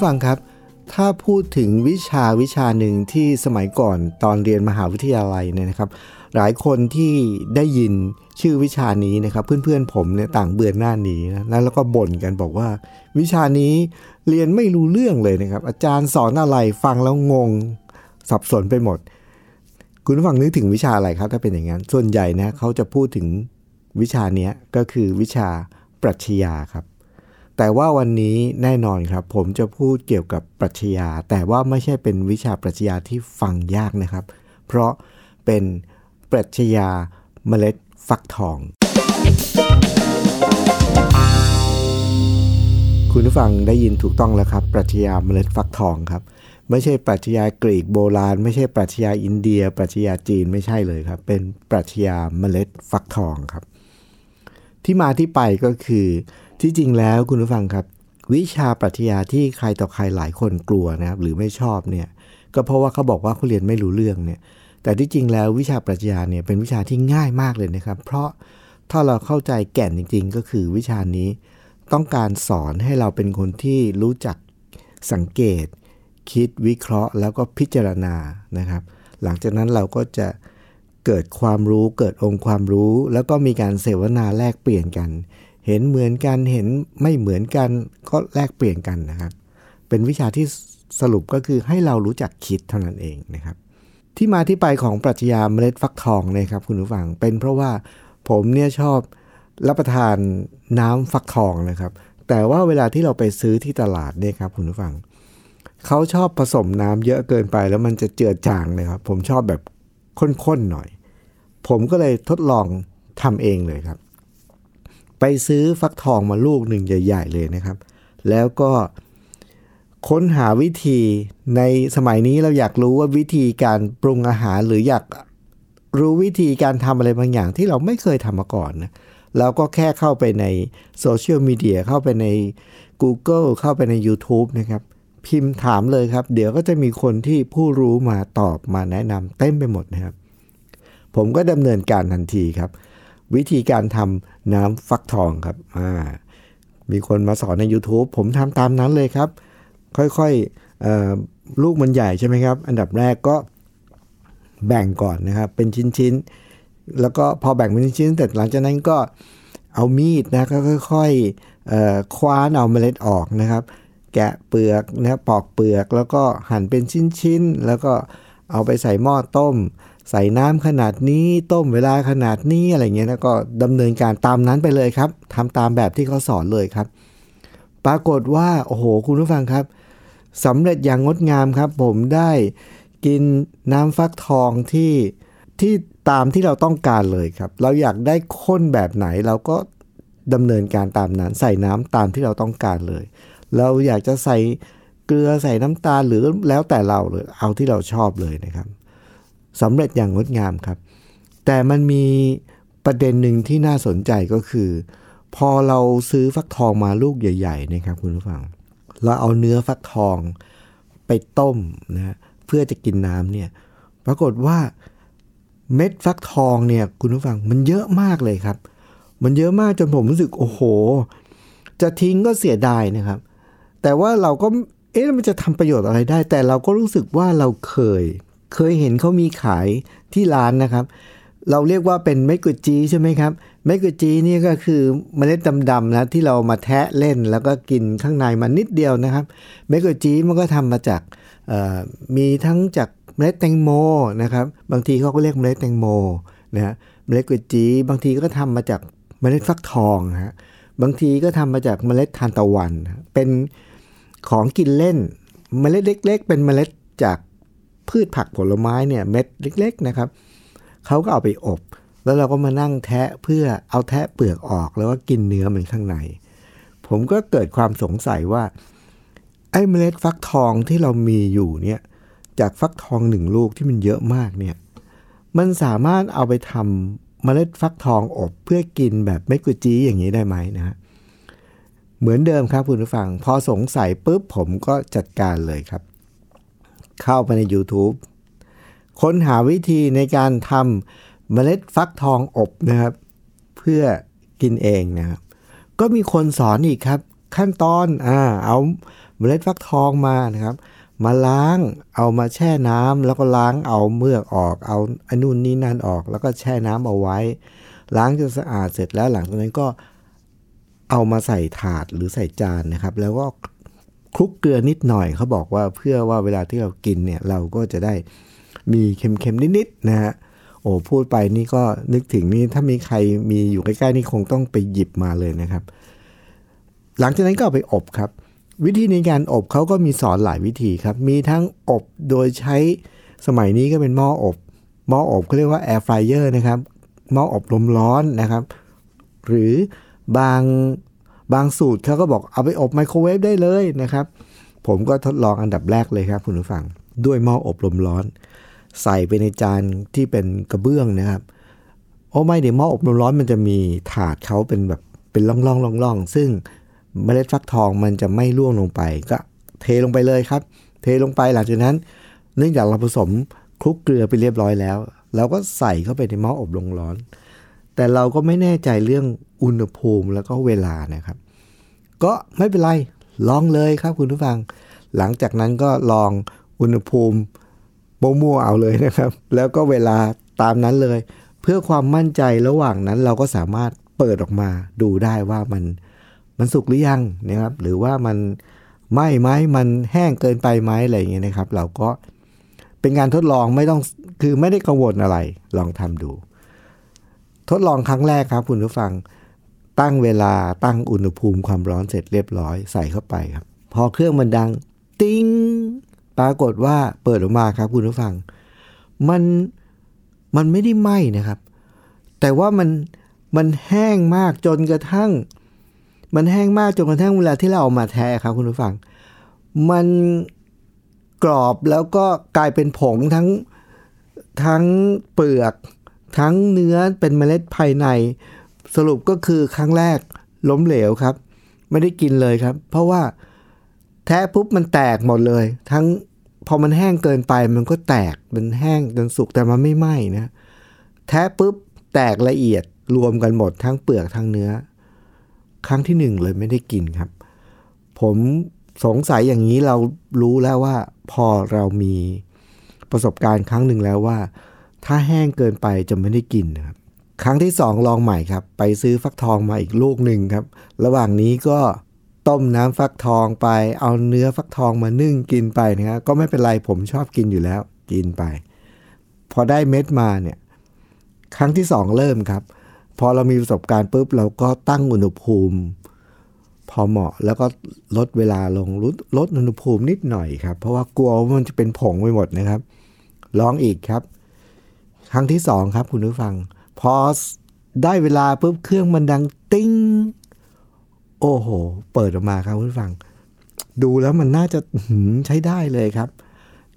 ผู้ฟังครับ ถ้าพูดถึงวิชาวิชาหนึ่งที่สมัยก่อนตอนเรียนมหาวิทยาลัยเนี่ยนะครับ หลายคนที่ได้ยินชื่อวิชานี้นะครับ เพื่อนๆผมเนี่ยต่างเบื่อหน้าหนีนะแล้วก็บ่นกันบอกว่า วิชานี้เรียนไม่รู้เรื่องเลยนะครับ อาจารย์สอนอะไรฟังแล้วงงสับสนไปหมด คุณฟังนึกถึงวิชาอะไรครับ ถ้าเป็นอย่างนั้นส่วนใหญ่นะเขาจะพูดถึงวิชานี้ก็คือวิชาปรัชญาครับ แต่ว่าวันนี้แน่นอนครับ ผมจะพูดเกี่ยวกับปรัชญา แต่ว่าไม่ใช่เป็นวิชาปรัชญาที่ฟังยากนะครับ เพราะเป็นปรัชญาเมล็ดฟักทอง คุณผู้ฟังได้ยินถูกต้องแล้วครับ ปรัชญาเมล็ดฟักทองครับ ไม่ใช่ปรัชญากรีกโบราณ ไม่ใช่ปรัชญาอินเดีย ปรัชญาจีนไม่ใช่เลยครับ เป็นปรัชญาเมล็ดฟักทองครับ ที่มาที่ไปก็คือ ที่จริงแล้วคุณผู้ฟังครับ วิชาปรัชญาที่ใครต่อใครหลายคนกลัวนะครับหรือไม่ชอบเนี่ยก็เพราะว่าเขาบอกว่าเขาเรียนไม่รู้เรื่องเนี่ยแต่ที่จริงแล้ววิชาปรัชญาเนี่ยเป็นวิชาที่ง่ายมากเลยนะครับ เพราะถ้าเราเข้าใจแก่นจริง ๆ ก็คือวิชานี้ต้องการสอนให้เราเป็นคนที่รู้จักสังเกต คิดวิเคราะห์ แล้วก็พิจารณานะครับ หลังจากนั้นเราก็จะเกิดความรู้เกิดองค์ความรู้ แล้วก็มีการเสวนาแลกเปลี่ยนกัน เห็นเหมือนกันเห็นไม่เหมือนกันก็แลกเปลี่ยนกันนะครับ เป็นวิชาที่สรุปก็คือให้เรารู้จักคิดเท่านั้นเองนะครับ ที่มาที่ไปของปรัชญาเมล็ดฟักทองนะครับ คุณผู้ฟังเป็นเพราะว่าผมเนี่ยชอบรับประทานน้ำฟักทองนะครับ แต่ว่าเวลาที่เราไปซื้อที่ตลาดเนี่ยครับคุณผู้ฟังเขาชอบผสมน้ำเยอะเกินไปแล้วมันจะเจือจางเลยครับ ผมชอบแบบข้นๆหน่อย ผมก็เลยทดลองทำเองเลยครับ ไปซื้อฟักทองมาลูกหนึ่งใหญ่ ๆ เลยนะครับ แล้วก็ค้นหาวิธีในสมัยนี้เราอยากรู้ว่าวิธีการปรุงอาหารหรืออยากรู้วิธีการทำอะไรบางอย่างที่เราไม่เคยทำมาก่อนนะเราก็แค่เข้าไปในโซเชียลมีเดียเข้าไปใน Google เข้าไปใน YouTube นะครับ พิมพ์ถามเลยครับ เดี๋ยวก็จะมีคนที่ผู้รู้มาตอบมาแนะนำเต็มไปหมดนะครับ ผมก็ดำเนินการทันทีครับ วิธีการทำ น้ำฟักทองครับอ่ามีคนมาสอนใน YouTube ผมทำตามนั้นเลยครับ ค่อยๆลูกมันใหญ่ใช่ไหมครับ อันดับแรกก็แบ่งก่อนนะครับ เป็นชิ้นๆ แล้วก็พอแบ่งเป็นชิ้นๆเสร็จหลังจากนั้นก็เอามีดนะก็ค่อยๆคว้านเอาเมล็ดออกนะครับ แกะเปลือกนะปอกเปลือก แล้วก็หั่นเป็นชิ้นๆ แล้วก็เอาไปใส่หม้อต้ม ใส่น้ำขนาดนี้ต้มเวลาขนาดนี้อะไรเงี้ยแล้วก็ดำเนินการตามนั้นไปเลยครับทำตามแบบที่เขาสอนเลยครับ ปรากฏว่าโอ้โหคุณผู้ฟังครับสำเร็จอย่างงดงามครับ ผมได้กินน้ำฟักทองที่ที่ตามที่เราต้องการเลยครับ เราอยากได้ข้นแบบไหนเราก็ดำเนินการตามนั้น ใส่น้ำตามที่เราต้องการเลย เราอยากจะใส่เกลือใส่น้ำตาลหรือแล้วแต่เราเลยเอาที่เราชอบเลยนะครับ สำเร็จอย่างงดงามครับ แต่มันมีประเด็นหนึ่งที่น่าสนใจก็คือ พอเราซื้อฟักทองมาลูกใหญ่ๆนะครับคุณผู้ฟัง เราเอาเนื้อฟักทองไปต้มนะเพื่อจะกินน้ำเนี่ยปรากฏว่าเม็ดฟักทองเนี่ยคุณผู้ฟังมันเยอะมากเลยครับ มันเยอะมากจนผมรู้สึกโอ้โห จะทิ้งก็เสียดายนะครับ แต่ว่าเราก็เอ๊ะมันจะทำประโยชน์อะไรได้ แต่เราก็รู้สึกว่าเราเคย เคยเห็นเขามีขายที่ร้านนะครับ เราเรียกว่าเป็นเมกุจีใช่ไหมครับเมกุจีนี่ก็คือเมล็ดดำๆนะที่เรามาแทะเล่นแล้วก็กินข้างในมันนิดเดียวนะครับเมกุจีมันก็ทำมาจากมีทั้งจากเมล็ดแตงโมนะครับ บางทีเขาก็เรียกเมล็ดแตงโมนะเมล็ดกุจีบางทีก็ทำมาจากเมล็ดฟักทองฮะบางทีก็ทำมาจากเมล็ดทานตะวัน เป็นของกินเล่น เมล็ดเล็ก ๆ เป็นเมล็ดจาก พืชผักผลไม้เนี่ยเม็ดเล็ก ๆนะครับเขาก็เอาไปอบ แล้วเราก็มานั่งแทะเพื่อเอาแทะเปลือกออกแล้วก็กินเนื้อมันข้างใน ผมก็เกิดความสงสัยว่า ไอ้เมล็ดฟักทองที่เรามีอยู่เนี่ยจากฟักทองหนึ่งลูกที่มันเยอะมากเนี่ยมันสามารถเอาไปทำเมล็ดฟักทองอบเพื่อกินแบบไมกุจีอย่างนี้ได้ไหมนะฮะเหมือนเดิมครับคุณผู้ฟัง พอสงสัยปุ๊บผมก็จัดการเลยครับ เข้าไปใน YouTube ค้นหาวิธีในการทำเมล็ดฟักทองอบนะครับ เพื่อกินเองนะครับ ก็มีคนสอนอีกครับ ขั้นตอนอ่าเอาเมล็ดฟักทองมานะครับ มาล้างเอามาแช่น้ำแล้วก็ล้างเอาเมือกออก เอาอันนู่นนี่นั่นออก แล้วก็แช่น้ำเอาไว้ ล้างจนสะอาดเสร็จแล้วหลังจากนั้นก็เอามาใส่ถาดหรือใส่จานนะครับ แล้วก็ คลุกเกลือนิดหน่อยเขาบอกว่าเพื่อว่าเวลาที่เรากินเนี่ยเราก็จะได้มีเค็มๆนิดๆนะฮะโอ้พูดไปนี่ก็นึกถึงนี่ถ้ามีใครมีอยู่ใกล้ๆนี่คงต้องไปหยิบมาเลยนะครับ หลังจากนั้นก็เอาไปอบครับ วิธีในการอบเขาก็มีสอนหลายวิธีครับ มีทั้งอบโดยใช้สมัยนี้ก็เป็นหม้ออบหม้ออบเขาเรียกว่าแอร์ฟรายเออร์นะครับหม้ออบลมร้อนนะครับ หรือบาง บางสูตรเขาก็บอกเอาไปอบไมโครเวฟได้เลยนะครับ ผมก็ทดลองอันดับแรกเลยครับคุณผู้ฟัง ด้วยหม้ออบลมร้อน ใส่ไปในจานที่เป็นกระเบื้องนะครับโอ้ไม่เดี๋ยวหม้ออบลมร้อนมันจะมีถาดเขาเป็นแบบเป็นร่องร่องร่องร่องซึ่งเมล็ดฟักทองมันจะไม่ร่วงลงไป ก็เทลงไปเลยครับ เทลงไปหลังจากนั้น เนื่องจากเราผสมคลุกเกลือไปเรียบร้อยแล้วเราก็ใส่เข้าไปในหม้ออบลมร้อน แต่เราก็ไม่แน่ใจเรื่องอุณหภูมิแล้วก็เวลานะครับ ก็ไม่เป็นไรลองเลยครับคุณผู้ฟัง หลังจากนั้นก็ลองอุณหภูมิมั่วๆเอาเลยนะครับ แล้วก็เวลาตามนั้นเลย เพื่อความมั่นใจระหว่างนั้นเราก็สามารถเปิดออกมาดูได้ว่ามันมันสุกหรือยังนะครับ หรือว่ามันไหม้ไหมมันแห้งเกินไปไหมอะไรอย่างเงี้ยนะครับ เราก็เป็นการทดลองไม่ต้องคือไม่ได้กังวลอะไรลองทำดู ทดลองครั้งแรกครับคุณผู้ฟัง ตั้งเวลาตั้งอุณหภูมิความร้อนเสร็จเรียบร้อยใส่เข้าไปครับ พอเครื่องมันดัง ติ้งปรากฏว่าเปิดออกมาครับคุณผู้ฟัง มันมันไม่ได้ไหม้นะครับ แต่ว่ามันมันแห้งมากจนกระทั่ง มันแห้งมากจนกระทั่งเวลาที่เราเอามาแทะครับคุณผู้ฟัง มันกรอบแล้วก็กลายเป็นผงทั้งทั้งเปลือก ทั้งเนื้อเป็นเมล็ดภายใน สรุปก็คือครั้งแรกล้มเหลวครับ ไม่ได้กินเลยครับ เพราะว่าแท้ปุ๊บมันแตกหมดเลย ทั้งพอมันแห้งเกินไปมันก็แตกมันแห้งจนสุกแต่มันไม่ไหม้นะแท้ปุ๊บแตกละเอียดรวมกันหมดทั้งเปลือกทั้งเนื้อ ครั้งที่หนึ่งเลยไม่ได้กินครับ ผมสงสัยอย่างนี้เรารู้แล้วว่า พอเรามีประสบการณ์ครั้งหนึ่งแล้วว่า ถ้าแห้งเกินไปจะไม่ได้กินนะครับครั้งที่สองลองใหม่ครับ ไปซื้อฟักทองมาอีกลูกหนึ่งครับ ระหว่างนี้ก็ต้มน้ำฟักทองไป เอาเนื้อฟักทองมานึ่งกินไปนะครับก็ไม่เป็นไรผมชอบกินอยู่แล้ว กินไป พอได้เม็ดมาเนี่ย ครั้งที่สองเริ่มครับ พอเรามีประสบการณ์ปุ๊บเราก็ตั้งอุณหภูมิ พอเหมาะแล้วก็ลดเวลาลงลดลดอุณหภูมินิดหน่อยครับ เพราะว่ากลัวว่ามันจะเป็นผงไปหมดนะครับ ลองอีกครับ ครั้งที่สองครับคุณผู้ฟัง พอได้เวลาปุ๊บเครื่องมันดังติ้ง โอ้โห เปิดออกมาครับคุณผู้ฟัง ดูแล้วมันน่าจะใช้ได้เลยครับ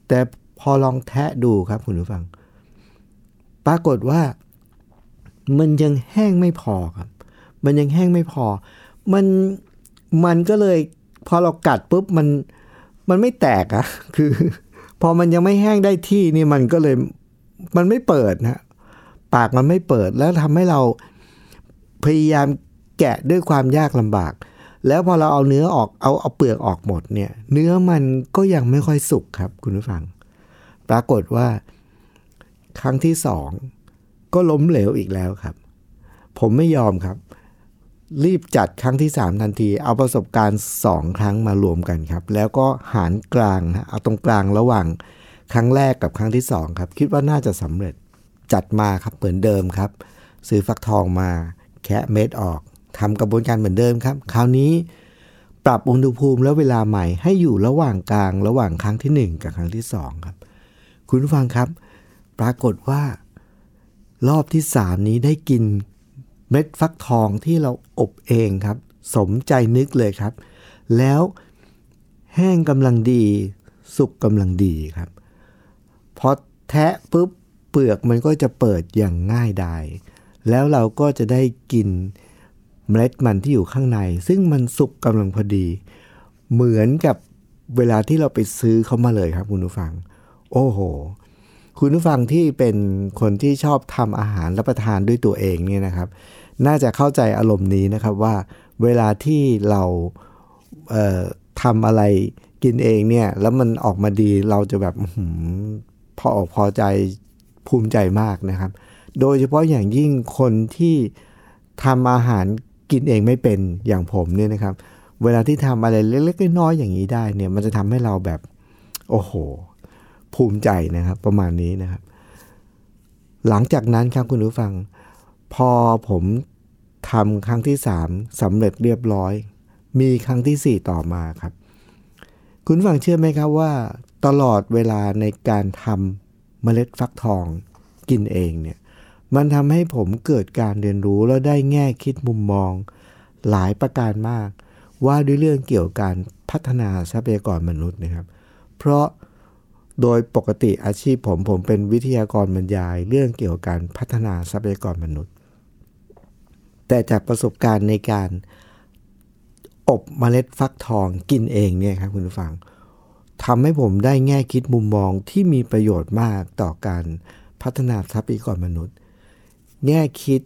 แต่พอลองแทะดูครับคุณผู้ฟัง ปรากฏว่า มันยังแห้งไม่พอครับ มันยังแห้งไม่พอ มันมันก็เลย พอเรากัดปุ๊บมันมันไม่แตกอะคือ พอมันยังไม่แห้งได้ที่นี่มันก็เลย มันไม่เปิดนะปากมันไม่เปิดแล้วทำให้เราพยายามแกะด้วยความยากลำบาก แล้วพอเราเอาเนื้อออกเอาเอาเปลือกออกหมดเนี่ย เนื้อมันก็ยังไม่ค่อยสุกครับ คุณผู้ฟัง ปรากฏว่า ครั้งที่สองก็ล้มเหลวอีกแล้วครับ ผมไม่ยอมครับ รีบจัดครั้งที่3ทันที เอาประสบการณ์2ครั้งมารวมกันครับ แล้วก็หารกลางเอาตรงกลางระหว่าง ครั้งแรกกับครั้งที่2ครับคิดว่าน่าจะสำเร็จจัดมาครับเหมือนเดิมครับ ซื้อฟักทองมาแคะเม็ดออกทำกระบวนการเหมือนเดิมครับ คราวนี้ปรับอุณหภูมิและเวลาใหม่ให้อยู่ระหว่างกลางระหว่างครั้งที่ 1 กับครั้งที่ 2 ครับ คุณฟังครับ ปรากฏว่า รอบที่สามนี้ได้กินเม็ดฟักทองที่เราอบเองครับ สมใจนึกเลยครับ แล้วแห้งกำลังดี สุกกำลังดีครับ พอแทะปุ๊บเปลือกมันก็จะเปิดอย่างง่ายดายแล้วเราก็จะได้กินเมล็ดมันที่อยู่ข้างใน ซึ่งมันสุกกำลังพอดี เหมือนกับเวลาที่เราไปซื้อเขามาเลยครับคุณผู้ฟัง โอ้โห คุณผู้ฟังที่เป็นคนที่ชอบทำอาหารรับประทานด้วยตัวเองเนี่ยนะครับ น่าจะเข้าใจอารมณ์นี้นะครับว่า เวลาที่เราเทำอะไรกินเองเนี่ย แล้วมันออกมาดีเราจะแบบ อออกพอใจภูมิใจมากนะครับ โดยเฉพาะอย่างยิ่งคนที่ทำอาหารกินเองไม่เป็นอย่างผมเนี่ยนะครับ เวลาที่ทำอะไรเล็กๆน้อยๆอย่างนี้ได้เนี่ยมันจะทำให้เราแบบโอ้โห ภูมิใจนะครับ ประมาณนี้นะครับ หลังจากนั้นครับคุณผู้ฟัง พอผมทำครั้งที่สามสำเร็จเรียบร้อย มีครั้งที่สี่ต่อมาครับ คุณฟังเชื่อไหมครับว่า ตลอดเวลาในการทำเมล็ดฟักทองกินเองเนี่ยมันทำให้ผมเกิดการเรียนรู้แล้วได้แง่คิดมุมมอง หลายประการมาก ว่าด้วยเรื่องเกี่ยวกับการพัฒนาทรัพยากรมนุษย์นะครับ เพราะโดยปกติอาชีพผมผมเป็นวิทยากรบรรยาย เรื่องเกี่ยวกับการพัฒนาทรัพยากรมนุษย์ แต่จากประสบการณ์ในการอบเมล็ดฟักทองกินเองเนี่ยครับคุณผู้ฟัง ทำให้ผมได้แง่คิดมุมมองที่มีประโยชน์มากต่อการพัฒนาทรัพยากรมนุษย์ แง่คิด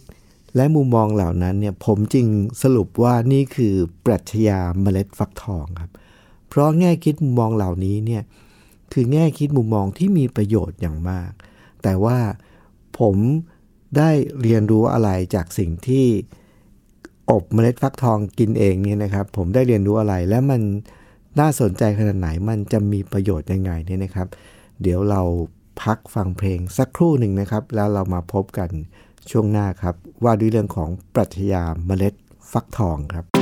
และมุมมองเหล่านั้นเนี่ยผมจึงสรุปว่านี่คือปรัชญาเมล็ดฟักทองครับ เพราะแง่คิดมุมมองเหล่านี้เนี่ยคือแง่คิดมุมมองที่มีประโยชน์อย่างมาก แต่ว่าผมได้เรียนรู้อะไรจากสิ่งที่อบเมล็ดฟักทองกินเองเนี่ยนะครับ ผมได้เรียนรู้อะไรและมัน น่าสนใจขนาดไหนมันจะมีประโยชน์ยังไงเนี่ยนะครับ เดี๋ยวเราพักฟังเพลงสักครู่หนึ่งนะครับ แล้วเรามาพบกันช่วงหน้าครับ ว่าด้วยเรื่องของปรัชญาเมล็ดฟักทองครับ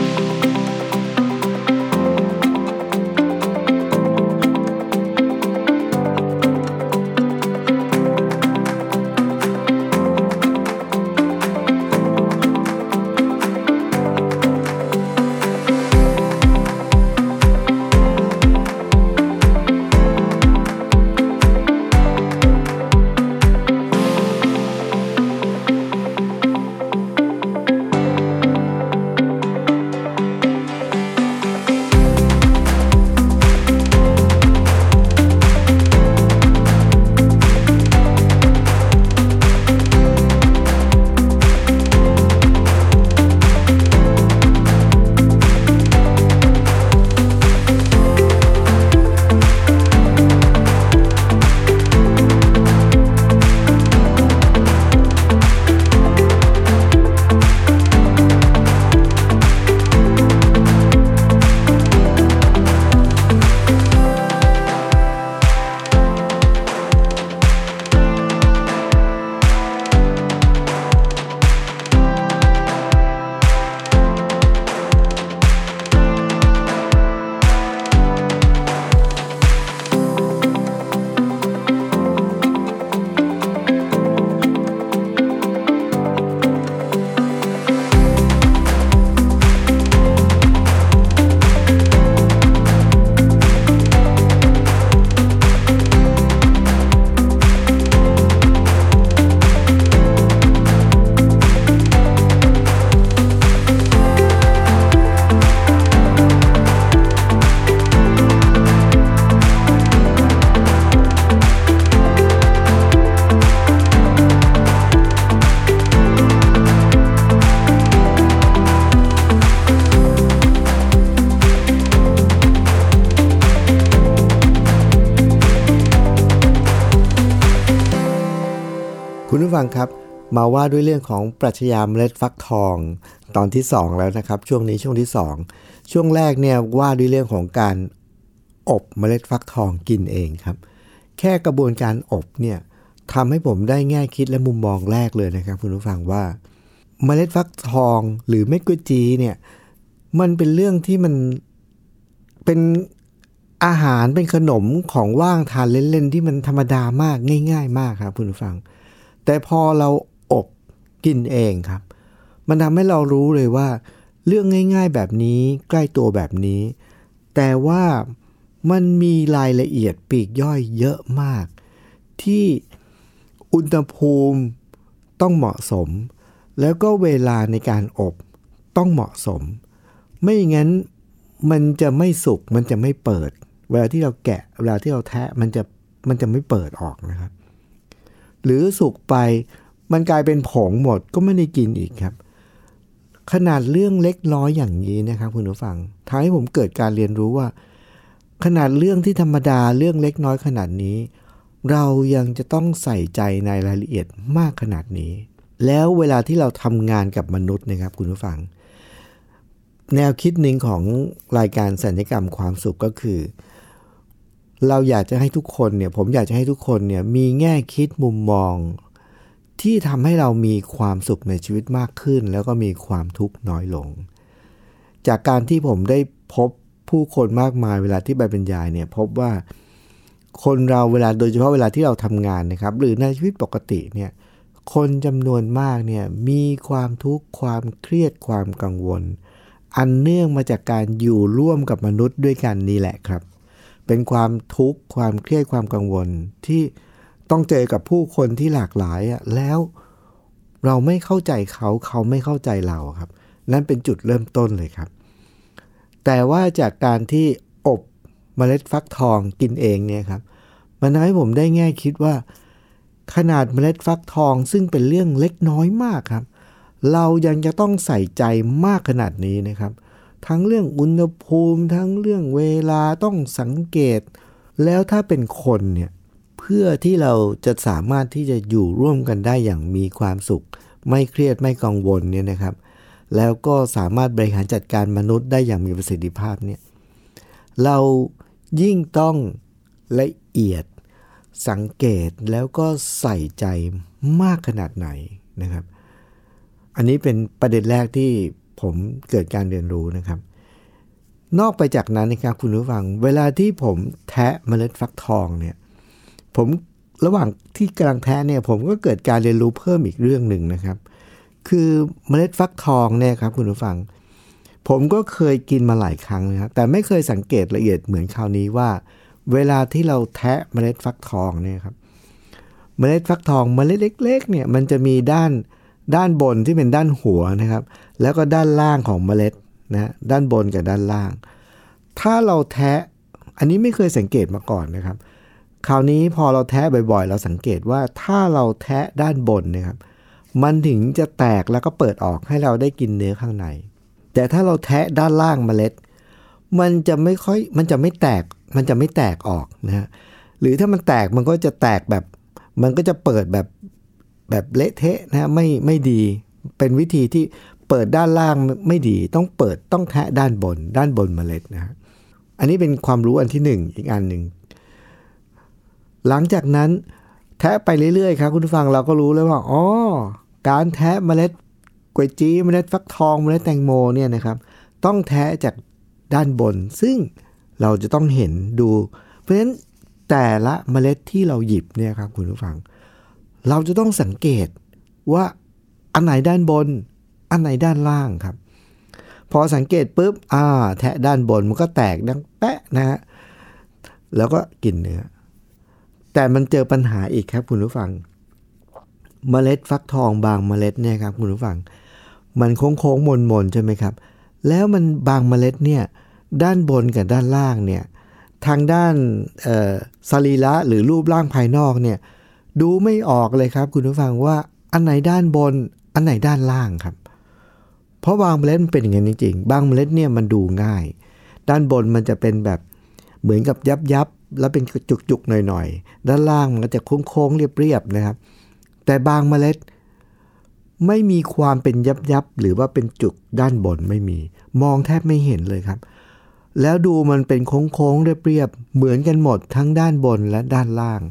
มาว่าด้วยเรื่องของปรัชญาเมล็ดฟักทองตอนที่ 2 แล้วนะครับ ช่วงนี้ช่วงที่ 2 ช่วงแรกเนี่ยว่าด้วยเรื่องของการอบเมล็ดฟักทองกินเองครับ แค่กระบวนการอบเนี่ยทำให้ผมได้แง่คิดและมุมมองแรกเลยนะครับ คุณผู้ฟังว่า เมล็ดฟักทองหรือเม็ดกุจีเนี่ยมันเป็นเรื่องที่มันเป็นอาหารเป็นขนมของว่างทานเล่นๆที่มันธรรมดามากง่าย ๆ มากครับคุณผู้ฟัง แต่พอเรา กินเองครับ มันทำให้เรารู้เลยว่า เรื่องง่าย ๆแบบนี้ใกล้ตัวแบบนี้ แต่ว่ามันมีรายละเอียดปีกย่อยเยอะมาก ที่อุณหภูมิต้องเหมาะสม แล้วก็เวลาในการอบต้องเหมาะสม ไม่อย่างนั้นมันจะไม่สุกมันจะไม่เปิด เวลาที่เราแกะเวลาที่เราแทะมันจะมันจะไม่เปิดออกนะครับ หรือสุกไป มันกลายเป็นผงหมดก็ไม่ได้กินอีกครับ ขนาดเรื่องเล็กน้อยอย่างนี้นะครับคุณผู้ฟังทำให้ผมเกิดการเรียนรู้ว่า ขนาดเรื่องที่ธรรมดาเรื่องเล็กน้อยขนาดนี้ เรายังจะต้องใส่ใจในรายละเอียดมากขนาดนี้ แล้วเวลาที่เราทำงานกับมนุษย์นะครับคุณผู้ฟัง แนวคิดหนึ่งของรายการสัญญกรรมความสุขก็คือเราอยากจะให้ทุกคนเนี่ยผมอยากจะให้ทุกคนเนี่ยมีแง่คิดมุมมอง ที่ทำให้เรามีความสุขในชีวิตมากขึ้น แล้วก็มีความทุกข์น้อยลง จากการที่ผมได้พบผู้คนมากมายเวลาที่ไปบรรยายเนี่ยพบว่าคนเราเวลาโดยเฉพาะเวลาที่เราทำงานนะครับ หรือในชีวิตปกติเนี่ยคนจำนวนมากเนี่ยมีความทุกข์ความเครียดความกังวล อันเนื่องมาจากการอยู่ร่วมกับมนุษย์ด้วยกันนี่แหละครับ เป็นความทุกข์ความเครียดความกังวลที่ ต้องเจอกับผู้คนที่หลากหลายอะแล้วเราไม่เข้าใจเขาเขาไม่เข้าใจเราครับ นั่นเป็นจุดเริ่มต้นเลยครับ แต่ว่าจากการที่อบเมล็ดฟักทองกินเองเนี่ยครับ มันทำให้ผมได้แง่คิดว่า ขนาดเมล็ดฟักทองซึ่งเป็นเรื่องเล็กน้อยมากครับ เรายังจะต้องใส่ใจมากขนาดนี้นะครับ ทั้งเรื่องอุณหภูมิ ทั้งเรื่องเวลาต้องสังเกต แล้วถ้าเป็นคนเนี่ย พื่อที่เราจะสามารถที่จะอยู่ร่วมกันได้อย่างมีความสุข ไม่เครียดไม่กังวลเนี่ยนะครับ แล้วก็สามารถบริหารจัดการมนุษย์ได้อย่างมีประสิทธิภาพเนี่ยเรายิ่งต้องละเอียดสังเกตแล้วก็ใส่ใจมากขนาดไหนนะครับ อันนี้เป็นประเด็นแรกที่ผมเกิดการเรียนรู้นะครับ นอกไปจากนั้นนะครับคุณผู้ฟัง เวลาที่ผมแทะเมล็ดฟักทองเนี่ย ผมระหว่างที่กำลังแทะเนี่ยผมก็เกิดการเรียนรู้เพิ่มอีกเรื่องหนึ่งนะครับ คือเมล็ดฟักทองเนี่ยครับคุณผู้ฟัง ผมก็เคยกินมาหลายครั้งนะครับแต่ไม่เคยสังเกตละเอียดเหมือนคราวนี้ว่า เวลาที่เราแทะเมล็ดฟักทองเนี่ยครับเมล็ดฟักทองเมล็ดเล็ก ๆ เนี่ยมันจะมีด้านด้านบนที่เป็นด้านหัวนะครับ แล้วก็ด้านล่างของเมล็ดนะด้านบนกับด้านล่าง ถ้าเราแทะอันนี้ไม่เคยสังเกตมาก่อนนะครับ คราวนี้พอเราแทะบ่อยๆ เราสังเกตว่าถ้าเราแทะด้านบนนะครับ มันถึงจะแตกแล้วก็เปิดออกให้เราได้กินเนื้อข้างใน แต่ถ้าเราแทะด้านล่างเมล็ด มันจะไม่ค่อยมันจะไม่แตกมันจะไม่แตกออกนะฮะหรือถ้ามันแตกมันก็จะแตกแบบ มันก็จะเปิดแบบแบบเละเทะนะไม่ไม่ดีเป็นวิธีที่เปิดด้านล่างไม่ดี ต้องเปิดต้องแทะด้านบน ด้านบนเมล็ดนะฮะอันนี้เป็นความรู้อันที่หนึ่งอีกอันหนึ่ง หลังจากนั้นแทะไปเรื่อยๆครับคุณผู้ฟังเราก็รู้แล้วว่าอ๋อการแทะเมล็ดกวยจีเมล็ดฟักทองเมล็ดแตงโมเนี่ยนะครับต้องแทะจากด้านบน ซึ่งเราจะต้องเห็นดู เพราะฉะนั้นแต่ละเมล็ดที่เราหยิบเนี่ยครับคุณผู้ฟัง เราจะต้องสังเกตว่าอันไหนด้านบน อันไหนด้านล่างครับ พอสังเกตปุ๊บอ่า แทะด้านบนมันก็แตกดังแปะนะฮะแล้วก็กินเนื้อ แต่มันเจอปัญหาอีกครับคุณผู้ฟัง เมล็ดฟักทองบางเมล็ดเนี่ยครับคุณผู้ฟัง มันโค้งโค้งมนมนใช่ไหมครับ แล้วมันบางเมล็ดเนี่ยด้านบนกับด้านล่างเนี่ยทางด้านสรีระหรือรูปร่างภายนอกเนี่ยดูไม่ออกเลยครับคุณผู้ฟังว่าอันไหนด้านบนอันไหนด้านล่างครับ เพราะบางเมล็ดมันเป็นอย่างนั้นจริงๆ บางเมล็ดเนี่ยมันดูง่าย ด้านบนมันจะเป็นแบบเหมือนกับยับยับ แล้วเป็นจุกๆหน่อยๆ ด้านล่างมันก็จะโค้งๆเรียบๆนะครับ แต่บางเมล็ดไม่มีความเป็นยับยับหรือว่าเป็นจุกด้านบนไม่มี มองแทบไม่เห็นเลยครับ แล้วดูมันเป็นโค้งๆเรียบๆเหมือนกันหมดทั้งด้านบนและด้านล่าง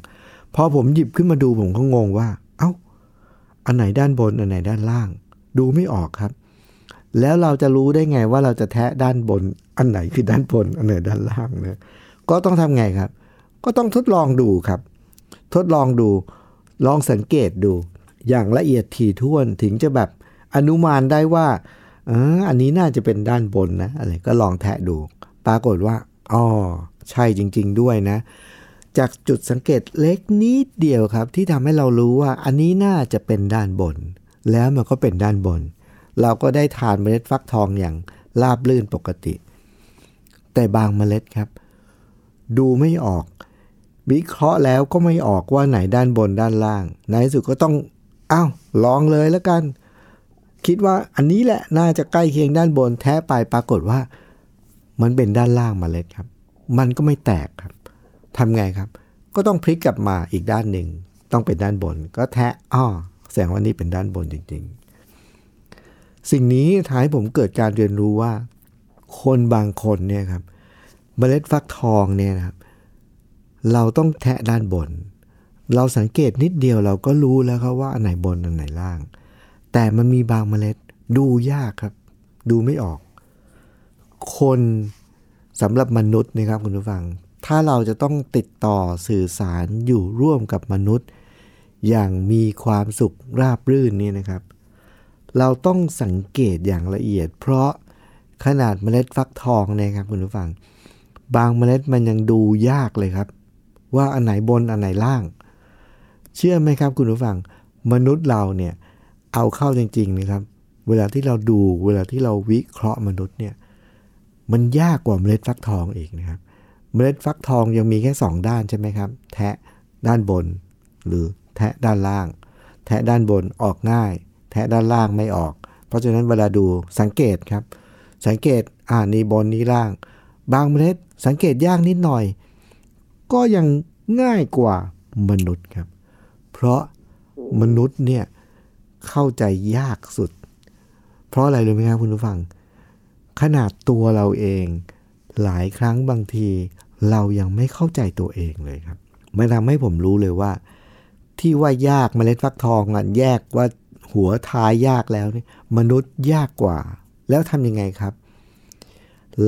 พอผมหยิบขึ้นมาดูผมก็งงว่า เอ้า อันไหนด้านบนอันไหนด้านล่าง ดูไม่ออกครับ แล้วเราจะรู้ได้ไงว่าเราจะแทะด้านบน อันไหนคือด้านบนอันไหนด้านล่างเนี่ย ก็ต้องทำไงครับ ก็ต้องทดลองดูครับ ทดลองดูลองสังเกตดู อย่างละเอียดถี่ถ้วนถึงจะแบบอนุมานได้ว่าอออันนี้น่าจะเป็นด้านบนนะอะไรก็ลองแทะดู ปรากฏว่าอ๋อใช่จริง ๆ ด้วยนะ จากจุดสังเกตเล็กนิดเดียวครับ ที่ทำให้เรารู้ว่าอันนี้น่าจะเป็นด้านบน แล้วมันก็เป็นด้านบน เราก็ได้ทานเมล็ดฟักทองอย่างราบลื่นปกติ แต่บางเมล็ดครับ ดูไม่ออกวิเคราะห์แล้วก็ไม่ออกว่าไหนด้านบนด้านล่าง ในที่สุดก็ต้องอ้าวลองเลยแล้วกัน คิดว่าอันนี้แหละน่าจะใกล้เคียงด้านบนแท้ไปปรากฏว่า มันเป็นด้านล่างมาเล็ดครับ มันก็ไม่แตกครับทำไงครับ ก็ต้องพลิกกลับมาอีกด้านหนึ่งต้องเป็นด้านบน ก็แทะอ้อแสดงว่านี่เป็นด้านบนจริง ๆ สิ่งนี้ทำให้ผมเกิดการเรียนรู้ว่า คนบางคนเนี่ยครับ เมล็ดฟักทองเนี่ยนะครับ เราต้องแทะด้านบน เราสังเกตนิดเดียวเราก็รู้แล้วครับว่าอันไหนบนอันไหนล่าง แต่มันมีบางเมล็ดดูยากครับ ดูไม่ออก คนสำหรับมนุษย์นะครับคุณผู้ฟัง ถ้าเราจะต้องติดต่อสื่อสารอยู่ร่วมกับมนุษย์ อย่างมีความสุขราบรื่นนี่นะครับ เราต้องสังเกตอย่างละเอียด เพราะขนาดเมล็ดฟักทองเนี่ยครับคุณผู้ฟัง บางเมล็ดมันยังดูยากเลยครับ ว่าอันไหนบนอันไหนล่าง เชื่อไหมครับคุณผู้ฟังมนุษย์เราเนี่ยเอาเข้าจริงๆนะครับ เวลาที่เราดูเวลาที่เราวิเคราะห์มนุษย์เนี่ยมันยากกว่าเมล็ดฟักทองอีกนะครับ เมล็ดฟักทองยังมีแค่ 2 ด้านใช่ไหมครับ แทะด้านบน หรือแทะด้านล่าง แทะด้านบนออกง่าย แทะด้านล่างไม่ออก เพราะฉะนั้นเวลาดูสังเกตครับ สังเกตอ่านี่บนนี้ล่าง บางเมล็ดสังเกตยากนิดหน่อย ก็ยังง่ายกว่ามนุษย์ครับ เพราะมนุษย์เนี่ยเข้าใจยากสุด เพราะอะไรรู้ไหมครับคุณผู้ฟัง ขนาดตัวเราเอง หลายครั้งบางที เรายังไม่เข้าใจตัวเองเลยครับมันทำให้ผมรู้เลยว่า ที่ว่ายากเมล็ดฟักทองอะแยกว่าหัวท้ายยากแล้วนี่มนุษย์ยากกว่า แล้วทำยังไงครับ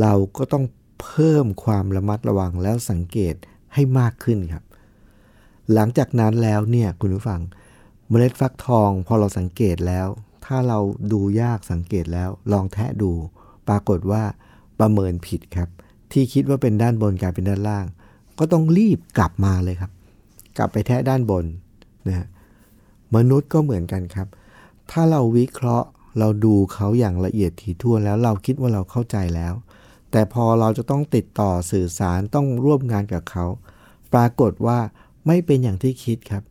เราก็ต้อง เพิ่มความระมัดระวังแล้วสังเกตให้มากขึ้นครับ หลังจากนั้นแล้วเนี่ยคุณผู้ฟังเมล็ดฟักทองพอเราสังเกตแล้ว ถ้าเราดูยากสังเกตแล้ว ลองแทะดู ปรากฏว่าประเมินผิดครับ ที่คิดว่าเป็นด้านบนกลายเป็นด้านล่าง ก็ต้องรีบกลับมาเลยครับ กลับไปแทะด้านบนนะมนุษย์ก็เหมือนกันครับ ถ้าเราวิเคราะห์เราดูเขาอย่างละเอียดถี่ถ้วนแล้วเราคิดว่าเราเข้าใจแล้ว แต่พอเราจะต้องติดต่อสื่อสารต้องร่วมงานกับเขา ปรากฏว่าไม่เป็นอย่างที่คิดครับ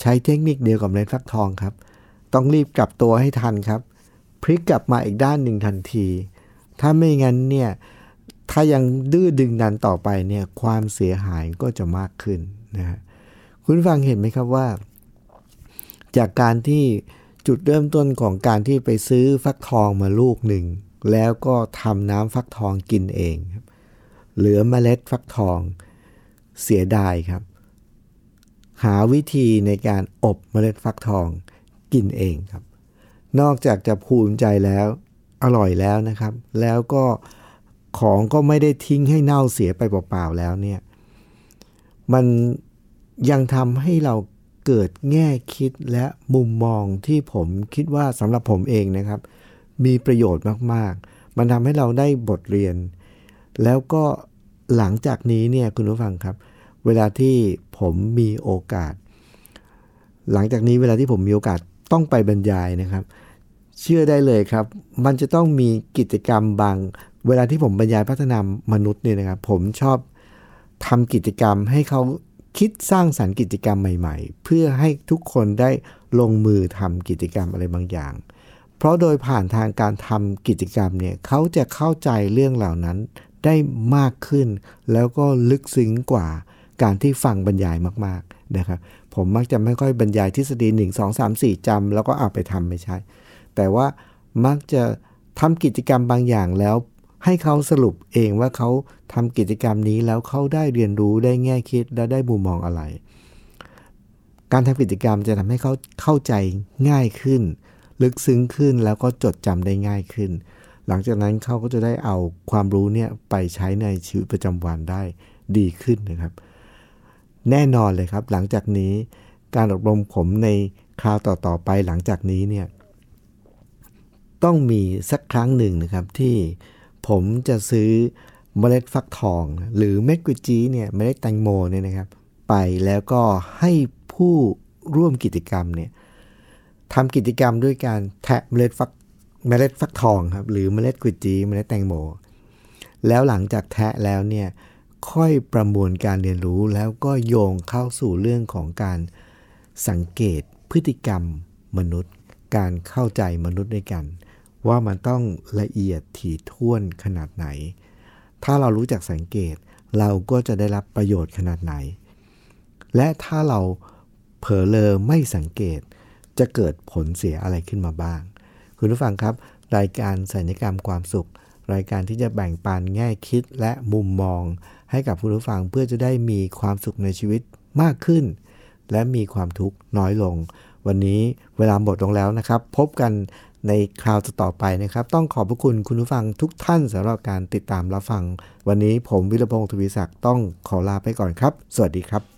ใช้เทคนิคเดียวกับเล็ดฟักทองครับ ต้องรีบกลับตัวให้ทันครับ พลิกกลับมาอีกด้านหนึ่งทันที ถ้าไม่งั้นเนี่ยถ้ายังดื้อดึงดันต่อไปเนี่ยความเสียหายก็จะมากขึ้นนะฮะคุณฟังเห็นไหมครับว่า จากการที่จุดเริ่มต้นของการที่ไปซื้อฟักทองมาลูกหนึ่ง แล้วก็ทำน้ำฟักทองกินเองครับ เหลือเมล็ดฟักทองเสียดายครับ หาวิธีในการอบเมล็ดฟักทองกินเองครับ นอกจากจะภูมิใจแล้วอร่อยแล้วนะครับ แล้วก็ของก็ไม่ได้ทิ้งให้เน่าเสียไปเปล่าๆแล้วเนี่ย มันยังทำให้เราเกิดแง่คิดและมุมมองที่ผมคิดว่าสำหรับผมเองนะครับ มีประโยชน์มากๆ มันทำให้เราได้บทเรียน แล้วก็หลังจากนี้เนี่ยคุณผู้ฟังครับ เวลาที่ผมมีโอกาส หลังจากนี้เวลาที่ผมมีโอกาสต้องไปบรรยายนะครับ เชื่อได้เลยครับ มันจะต้องมีกิจกรรมบาง เวลาที่ผมบรรยายพัฒนามนุษย์เนี่ยนะครับ ผมชอบทำกิจกรรมให้เขาคิดสร้างสรรค์กิจกรรมใหม่ ๆ เพื่อให้ทุกคนได้ลงมือทำกิจกรรมอะไรบางอย่าง เพราะโดยผ่านทางการทำกิจกรรมเนี่ยเขาจะเข้าใจเรื่องเหล่านั้นได้มากขึ้น แล้วก็ลึกซึ้งกว่าการที่ฟังบรรยายมากๆนะครับผมมักจะไม่ค่อยบรรยายทฤษฎี 1 2 3 4จำแล้วก็เอาไปทำไม่ใช่ แต่ว่ามักจะทำกิจกรรมบางอย่างแล้ว ให้เขาสรุปเองว่าเขาทำกิจกรรมนี้แล้วเขาได้เรียนรู้ได้แง่คิดและได้มุมมองอะไร การทำกิจกรรมจะทำให้เขาเข้าใจง่ายขึ้น ลึกซึ้งขึ้นแล้วก็จดจำได้ง่ายขึ้น หลังจากนั้นเขาก็จะได้เอาความรู้เนี่ยไปใช้ในชีวิตประจำวันได้ดีขึ้นนะครับ แน่นอนเลยครับ หลังจากนี้การอบรมผมในคราวต่อๆไปหลังจากนี้เนี่ยต้องมีสักครั้งหนึ่งนะครับที่ผมจะซื้อเมล็ดฟักทอง หรือเม็ดกุจีเนี่ยเมล็ดแตงโมเนี่ยนะครับ ไปแล้วก็ให้ผู้ร่วมกิจกรรมเนี่ย ทำกิจกรรมด้วยการแทะเมล็ดฟักเมล็ดฟักทองครับ หรือเมล็ดกุจีเมล็ดแตงโม แล้วหลังจากแทะแล้วเนี่ยค่อยประมวลการเรียนรู้แล้วก็โยงเข้าสู่เรื่องของการสังเกตพฤติกรรมมนุษย์ การเข้าใจมนุษย์ด้วยกัน ว่ามันต้องละเอียดถี่ถ้วนขนาดไหน ถ้าเรารู้จักสังเกตเราก็จะได้รับประโยชน์ขนาดไหน และถ้าเราเผลอเลอไม่สังเกต จะเกิดผลเสียอะไรขึ้นมาบ้าง คุณผู้ฟังครับ รายการสัญญกรรมความสุข รายการที่จะแบ่งปันแง่คิดและมุมมอง ให้กับคุณผู้ฟังเพื่อจะได้มีความสุขในชีวิตมากขึ้น และมีความทุกข์น้อยลง วันนี้เวลาหมดลงแล้วนะครับ พบกันในคราวต่อไปนะครับ ต้องขอบพระคุณคุณผู้ฟังทุกท่านสำหรับการติดตามรับฟัง วันนี้ผมวิรพงศ์ทวีศักดิ์ต้องขอลาไปก่อนครับ สวัสดีครับ